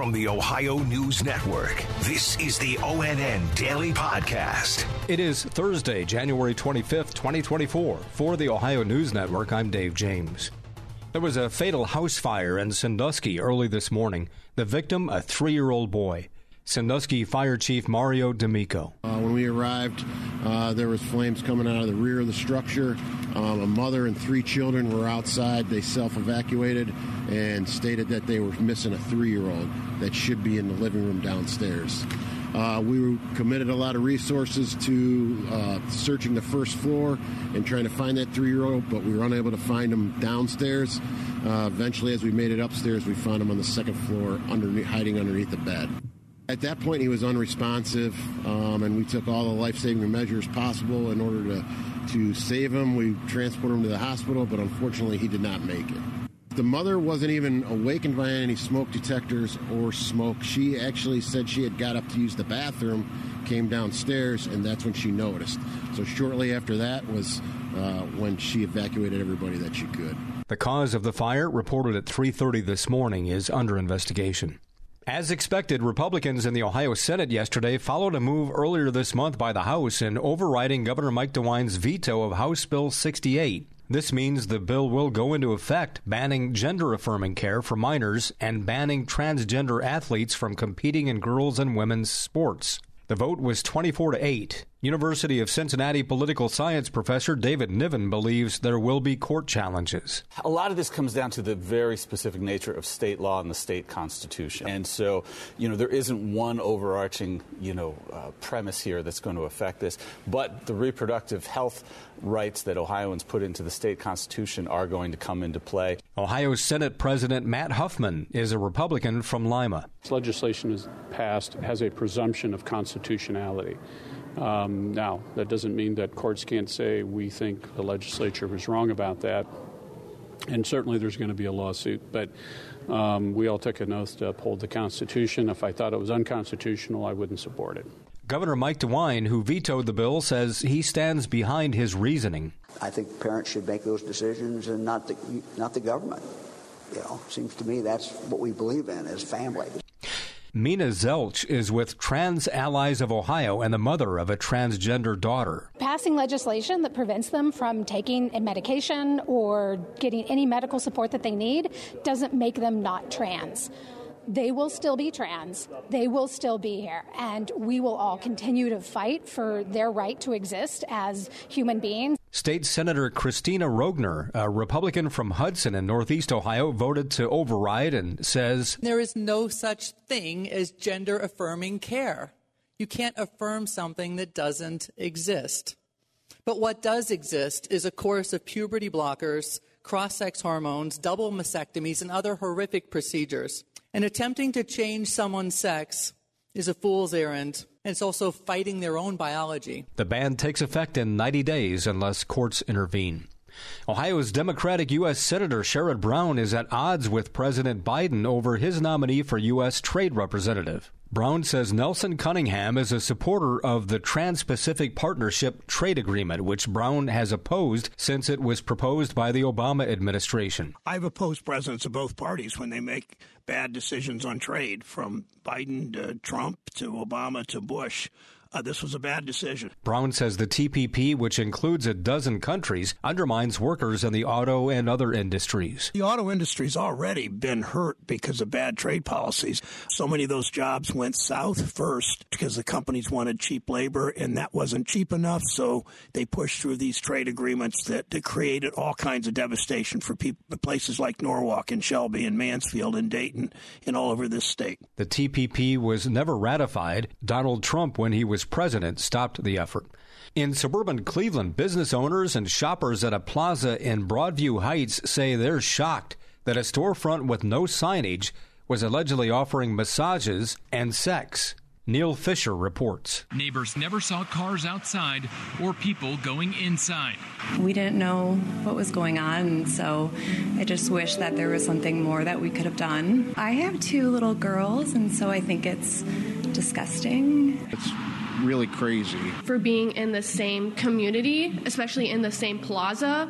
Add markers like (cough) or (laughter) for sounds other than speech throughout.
From the Ohio News Network, this is the ONN Daily Podcast. It is Thursday, January 25th, 2024. For the Ohio News Network, I'm Dave James. There was a fatal house fire in Sandusky early this morning. The victim, a three year old boy. Sandusky Fire Chief Mario D'Amico. Uh, when we arrived, uh, there was flames coming out of the rear of the structure. Um, a mother and three children were outside. They self-evacuated and stated that they were missing a three-year-old that should be in the living room downstairs. Uh, we committed a lot of resources to uh, searching the first floor and trying to find that three-year-old, but we were unable to find him downstairs. Uh, eventually, as we made it upstairs, we found him on the second floor, hiding underneath the bed. At that point, he was unresponsive, um, and we took all the life-saving measures possible in order to to save him. We transported him to the hospital, but unfortunately, he did not make it. The mother wasn't even awakened by any smoke detectors or smoke. She actually said she had got up to use the bathroom, came downstairs, and that's when she noticed. So shortly after that was uh, when she evacuated everybody that she could. The cause of the fire, reported at 3:30 this morning, is under investigation. As expected, Republicans in the Ohio Senate yesterday followed a move earlier this month by the House in overriding Governor Mike DeWine's veto of House Bill 68. This means the bill will go into effect, banning gender affirming care for minors and banning transgender athletes from competing in girls and women's sports. The vote was 24 to 8. University of Cincinnati political science professor David Niven believes there will be court challenges. A lot of this comes down to the very specific nature of state law and the state constitution. And so, you know, there isn't one overarching, you know, uh, premise here that's going to affect this, but the reproductive health rights that Ohioans put into the state constitution are going to come into play. Ohio Senate President Matt Huffman is a Republican from Lima. This legislation is passed has a presumption of constitutionality. Um, now, that doesn't mean that courts can't say we think the legislature was wrong about that. And certainly there's going to be a lawsuit, but um, we all took an oath to uphold the Constitution. If I thought it was unconstitutional, I wouldn't support it. Governor Mike DeWine, who vetoed the bill, says he stands behind his reasoning. I think parents should make those decisions and not the, not the government. You know, seems to me that's what we believe in as families. Mina Zelch is with Trans Allies of Ohio and the mother of a transgender daughter. Passing legislation that prevents them from taking a medication or getting any medical support that they need doesn't make them not trans they will still be trans. They will still be here. And we will all continue to fight for their right to exist as human beings. State Senator Kristina Roegner, a Republican from Hudson in Northeast Ohio, voted to override and says There is no such thing as gender affirming care. You can't affirm something that doesn't exist. But what does exist is a course of puberty blockers, cross sex hormones, double mastectomies, and other horrific procedures. And attempting to change someone's sex is a fool's errand, and it's also fighting their own biology. The ban takes effect in 90 days unless courts intervene. Ohio's Democratic U.S. Senator Sherrod Brown is at odds with President Biden over his nominee for U.S. Trade Representative. Brown says Nelson Cunningham is a supporter of the Trans Pacific Partnership Trade Agreement, which Brown has opposed since it was proposed by the Obama administration. I've opposed presidents of both parties when they make bad decisions on trade, from Biden to Trump to Obama to Bush. Uh, this was a bad decision. Brown says the TPP, which includes a dozen countries, undermines workers in the auto and other industries. The auto industry's already been hurt because of bad trade policies. So many of those jobs went south first because the companies wanted cheap labor and that wasn't cheap enough. So they pushed through these trade agreements that, that created all kinds of devastation for people, places like Norwalk and Shelby and Mansfield and Dayton and all over this state. The TPP was never ratified. Donald Trump, when he was president stopped the effort. In suburban Cleveland, business owners and shoppers at a plaza in Broadview Heights say they're shocked that a storefront with no signage was allegedly offering massages and sex. Neil Fisher reports. Neighbors never saw cars outside or people going inside. We didn't know what was going on, so I just wish that there was something more that we could have done. I have two little girls, and so I think it's disgusting. It's really crazy. For being in the same community, especially in the same plaza,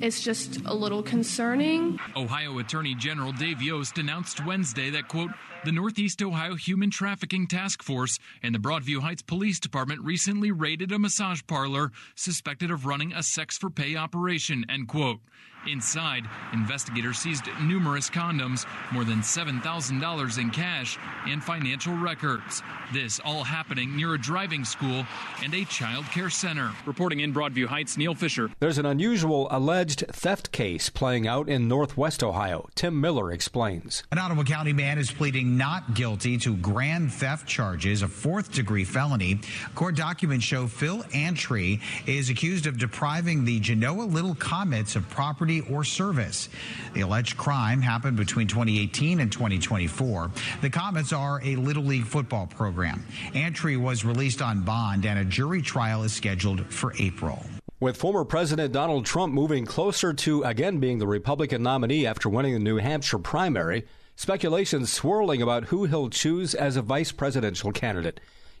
it's just a little concerning. Ohio Attorney General Dave Yost announced Wednesday that, quote, the Northeast Ohio Human Trafficking Task Force and the Broadview Heights Police Department recently raided a massage parlor suspected of running a sex for pay operation, end quote. Inside, investigators seized numerous condoms, more than $7,000 in cash, and financial records. This all happening near a driving school and a child care center. Reporting in Broadview Heights, Neil Fisher. There's an unusual alleged theft case playing out in northwest Ohio. Tim Miller explains. An Ottawa County man is pleading not guilty to grand theft charges, a fourth degree felony. Court documents show Phil Antry is accused of depriving the Genoa Little Comets of property or service. The alleged crime happened between 2018 and 2024. The Comets are a Little League football program. Antry was released on bond, and a jury trial is scheduled for April. With former President Donald Trump moving closer to again being the Republican nominee after winning the New Hampshire primary, speculation swirling about who he'll choose as a vice presidential candidate.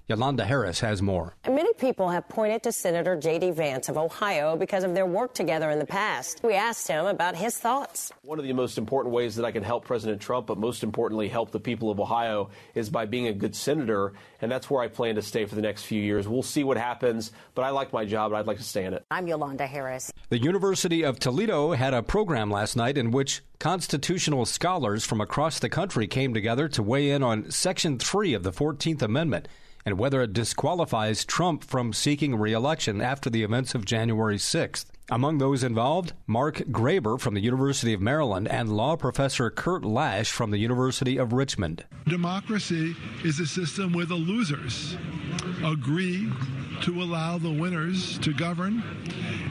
Yolanda Harris has more. Many people have pointed to Senator J.D. Vance of Ohio because of their work together in the past. We asked him about his thoughts. One of the most important ways that I can help President Trump, but most importantly, help the people of Ohio, is by being a good senator. And that's where I plan to stay for the next few years. We'll see what happens, but I like my job and I'd like to stay in it. I'm Yolanda Harris. The University of Toledo had a program last night in which constitutional scholars from across the country came together to weigh in on Section 3 of the 14th Amendment and whether it disqualifies Trump from seeking reelection after the events of January 6th. Among those involved, Mark Graber from the University of Maryland and law professor Kurt Lash from the University of Richmond. Democracy is a system where the losers agree to allow the winners to govern.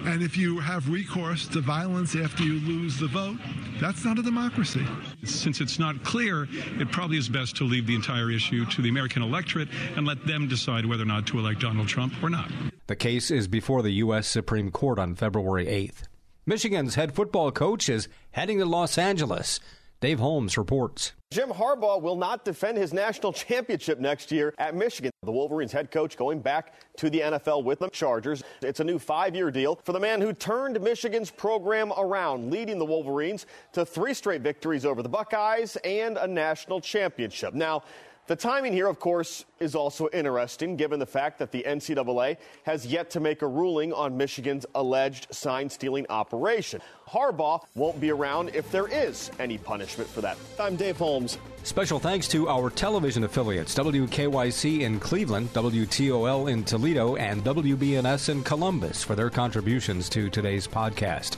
And if you have recourse to violence after you lose the vote, that's not a democracy. Since it's not clear, it probably is best to leave the entire issue to the American electorate and let them decide whether or not to elect Donald Trump or not. The case is before the U.S. Supreme Court on February 8th. Michigan's head football coach is heading to Los Angeles. Dave Holmes reports. Jim Harbaugh will not defend his national (laughs) championship next year at Michigan. The Wolverines head coach going back to the NFL with the Chargers. It's a new five year deal for the man who turned Michigan's program around, leading the Wolverines to three straight victories over the Buckeyes and a national championship. Now, the timing here, of course, is also interesting given the fact that the NCAA has yet to make a ruling on Michigan's alleged sign stealing operation. Harbaugh won't be around if there is any punishment for that. I'm Dave Holmes. Special thanks to our television affiliates WKYC in Cleveland, WTOL in Toledo, and WBNS in Columbus for their contributions to today's podcast.